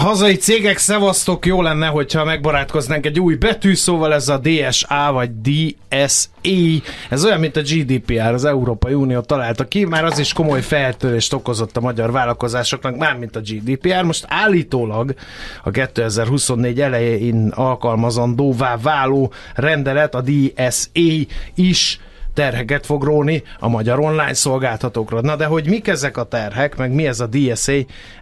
Hazai cégek, szevasztok, jó lenne, hogyha megbarátkoznánk egy új betű, szóval ez a DSA vagy DSE, ez olyan, mint a GDPR, az Európai Unió találta ki, már az is komoly feltörést okozott a magyar vállalkozásoknak, már mint a GDPR, most állítólag a 2024 elején alkalmazandóvá váló rendelet, a DSE is terheket fog róni a magyar online szolgáltatókra. Na de hogy mik ezek a terhek, meg mi ez a DSA,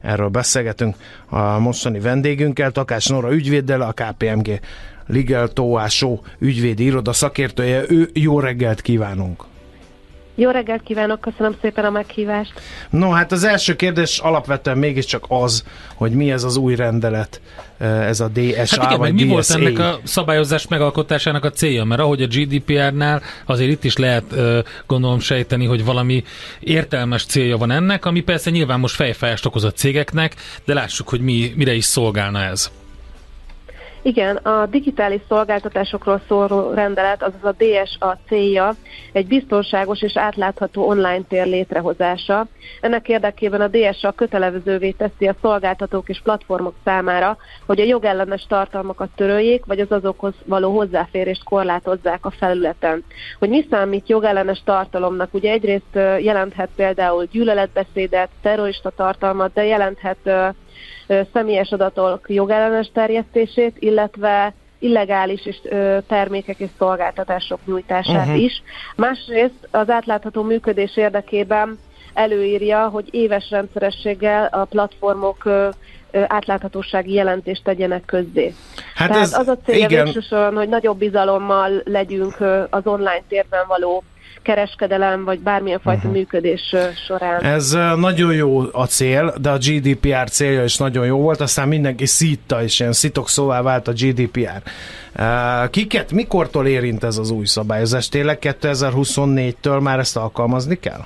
erről beszélgetünk a mostani vendégünkkel, Takás Nora ügyvéddel, a KPMG Legal Tóásó ügyvédi iroda szakértője. Ő jó reggelt kívánunk! Jó reggelt kívánok, köszönöm szépen a meghívást. No, hát az első kérdés alapvetően mégiscsak az, hogy mi ez az új rendelet, ez a DSA hát igen, vagy mi DSA. volt ennek a szabályozás megalkotásának a célja? Mert ahogy a GDPR-nál azért itt is lehet gondolom sejteni, hogy valami értelmes célja van ennek, ami persze nyilván most fejfájást okoz a cégeknek, de lássuk, hogy mi, mire is szolgálna ez. Igen, a digitális szolgáltatásokról szóló rendelet, azaz a DSA célja egy biztonságos és átlátható online tér létrehozása. Ennek érdekében a DSA kötelezővé teszi a szolgáltatók és platformok számára, hogy a jogellenes tartalmakat töröljék, vagy az azokhoz való hozzáférést korlátozzák a felületen. Hogy mi számít jogellenes tartalomnak? Ugye egyrészt jelenthet például gyűlöletbeszédet, terrorista tartalmat, de jelenthet személyes adatok jogellenes terjesztését, illetve illegális és, ö, termékek és szolgáltatások nyújtását uh-huh. is. Másrészt az átlátható működés érdekében előírja, hogy éves rendszerességgel a platformok ö, átláthatósági jelentést tegyenek közzé. Hát Tehát ez, az a célja igen. végsősorban, hogy nagyobb bizalommal legyünk az online térben való kereskedelem, vagy bármilyen fajta uh-huh. működés során. Ez nagyon jó a cél, de a GDPR célja is nagyon jó volt, aztán mindenki szítta, és ilyen szitok szóvá vált a GDPR. Kiket, mikortól érint ez az új szabályozás? Tényleg 2024-től már ezt alkalmazni kell?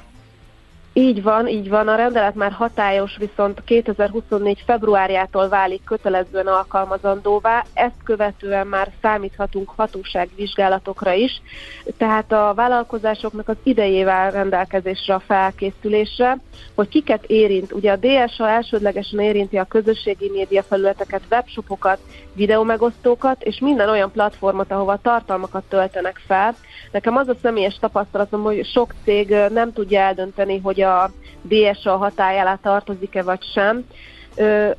Így van, így van. A rendelet már hatályos, viszont 2024. februárjától válik kötelezően alkalmazandóvá. Ezt követően már számíthatunk hatóságvizsgálatokra is, tehát a vállalkozásoknak az idejével rendelkezésre a felkészülésre, hogy kiket érint. Ugye a DSA elsődlegesen érinti a közösségi média felületeket, webshopokat, videómegosztókat, és minden olyan platformot, ahova tartalmakat töltenek fel. Nekem az a személyes tapasztalatom, hogy sok cég nem tudja eldönteni, hogy a DSA alá tartozik-e vagy sem.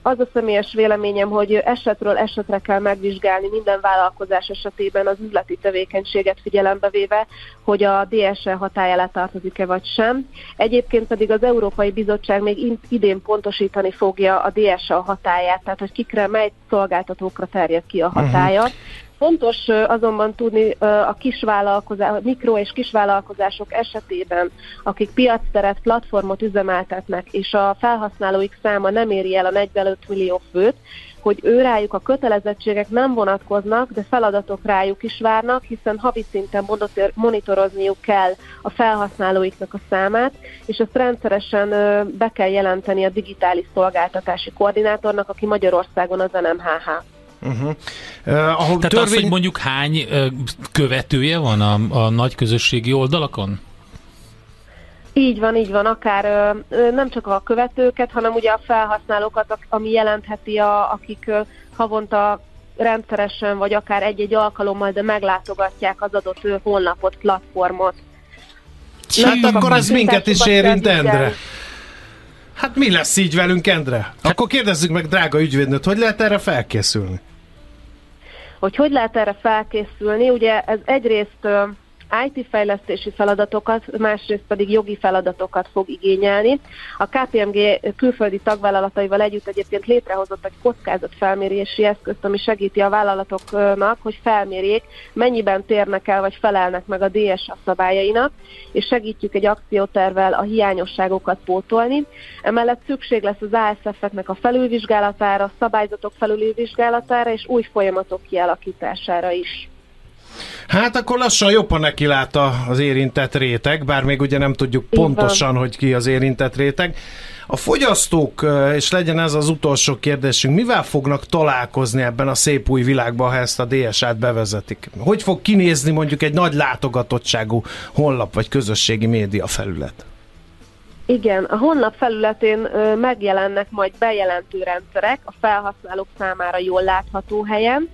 Az a személyes véleményem, hogy esetről esetre kell megvizsgálni minden vállalkozás esetében az üzleti tevékenységet figyelembe véve, hogy a DSE hatály alá tartozik-e vagy sem. Egyébként pedig az Európai Bizottság még idén pontosítani fogja a DSA hatáját, tehát hogy kikre, mely szolgáltatókra terjed ki a hatája. Uh-huh. Fontos azonban tudni a kisvállalkozás, mikro- és kisvállalkozások esetében, akik piacteret, platformot üzemeltetnek, és a felhasználóik száma nem éri el a 45 millió főt, hogy ő rájuk a kötelezettségek nem vonatkoznak, de feladatok rájuk is várnak, hiszen havi szinten monitorozniuk kell a felhasználóiknak a számát, és ezt rendszeresen be kell jelenteni a digitális szolgáltatási koordinátornak, aki Magyarországon az NMHH. Uh-huh. Uh, ahol Tehát törvény... az, hogy mondjuk hány uh, követője van a, a nagy közösségi oldalakon? Így van, így van, akár ö, nem csak a követőket, hanem ugye a felhasználókat, ami jelentheti, a, akik ö, havonta rendszeresen, vagy akár egy-egy alkalommal, de meglátogatják az adott ö, honlapot, platformot. Hát akkor ez minket is érint, Endre. Hát mi lesz így velünk, Endre? Akkor kérdezzük meg, drága ügyvédnőt, hogy lehet erre felkészülni? Hogy hogy lehet erre felkészülni. Ugye ez egyrészt IT-fejlesztési feladatokat, másrészt pedig jogi feladatokat fog igényelni. A KPMG külföldi tagvállalataival együtt egyébként létrehozott egy kockázatfelmérési eszközt, ami segíti a vállalatoknak, hogy felmérjék, mennyiben térnek el vagy felelnek meg a DSA szabályainak, és segítjük egy akciótervel a hiányosságokat pótolni. Emellett szükség lesz az ASF-eknek a felülvizsgálatára, szabályzatok felülvizsgálatára és új folyamatok kialakítására is. Hát akkor lassan jobban neki lát az érintett réteg, bár még ugye nem tudjuk Így pontosan, van. hogy ki az érintett réteg. A fogyasztók, és legyen ez az utolsó kérdésünk, mivel fognak találkozni ebben a szép új világban, ha ezt a DSA-t bevezetik? Hogy fog kinézni mondjuk egy nagy látogatottságú honlap vagy közösségi média felület? Igen, a honlap felületén megjelennek majd bejelentő rendszerek a felhasználók számára jól látható helyen,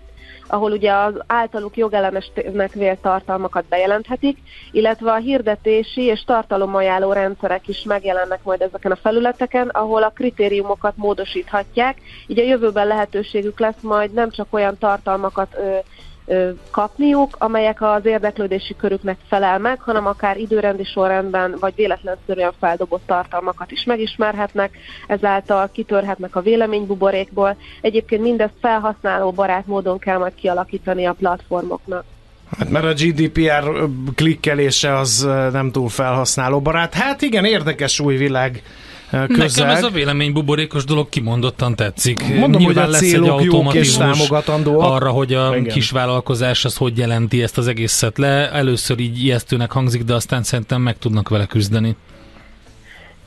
ahol ugye az általuk jogellenesnek vélt tartalmakat bejelenthetik, illetve a hirdetési és tartalomajánló rendszerek is megjelennek majd ezeken a felületeken, ahol a kritériumokat módosíthatják, így a jövőben lehetőségük lesz majd nem csak olyan tartalmakat ö, kapniuk, amelyek az érdeklődési körüknek felel meg, hanem akár időrendi sorrendben, vagy véletlenszerűen feldobott tartalmakat is megismerhetnek, ezáltal kitörhetnek a véleménybuborékból. Egyébként mindezt felhasználó barát módon kell majd kialakítani a platformoknak. Hát mert a GDPR klikkelése az nem túl felhasználó barát. Hát igen, érdekes új világ közel. Nekem ez a vélemény buborékos dolog kimondottan tetszik. Mondom, Nyilván hogy a lesz egy automatizmus arra, hogy a Igen. kisvállalkozás az hogy jelenti ezt az egészet le. Először így ijesztőnek hangzik, de aztán szerintem meg tudnak vele küzdeni.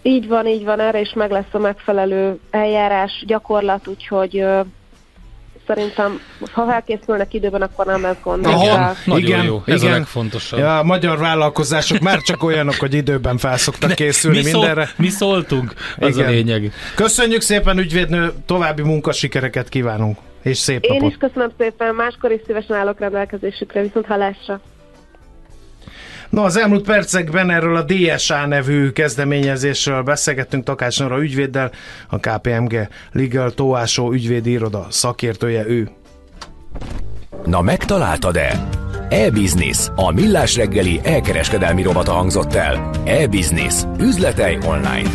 Így van, így van, erre is meg lesz a megfelelő eljárás, gyakorlat, úgyhogy szerintem, ha felkészülnek időben, akkor nem lesz gond. Aha, nagyon igen, jó, ez igen. a legfontosabb. Ja, a magyar vállalkozások már csak olyanok, hogy időben felszoktak készülni mi mindenre. Szól, mi szóltunk, az igen. a lényeg. Köszönjük szépen, ügyvédnő, további munkasikereket kívánunk, és szép Én napot. is köszönöm szépen, máskor is szívesen állok rendelkezésükre, viszont hallásra. No, az elmúlt percekben erről a DSA nevű kezdeményezésről beszélgettünk Takács Nora ügyvéddel, a KPMG Legal Tóásó ügyvédi iroda szakértője ő. Na megtaláltad-e? E-Business, a millás reggeli elkereskedelmi robata hangzott el. E-Business, üzletei online.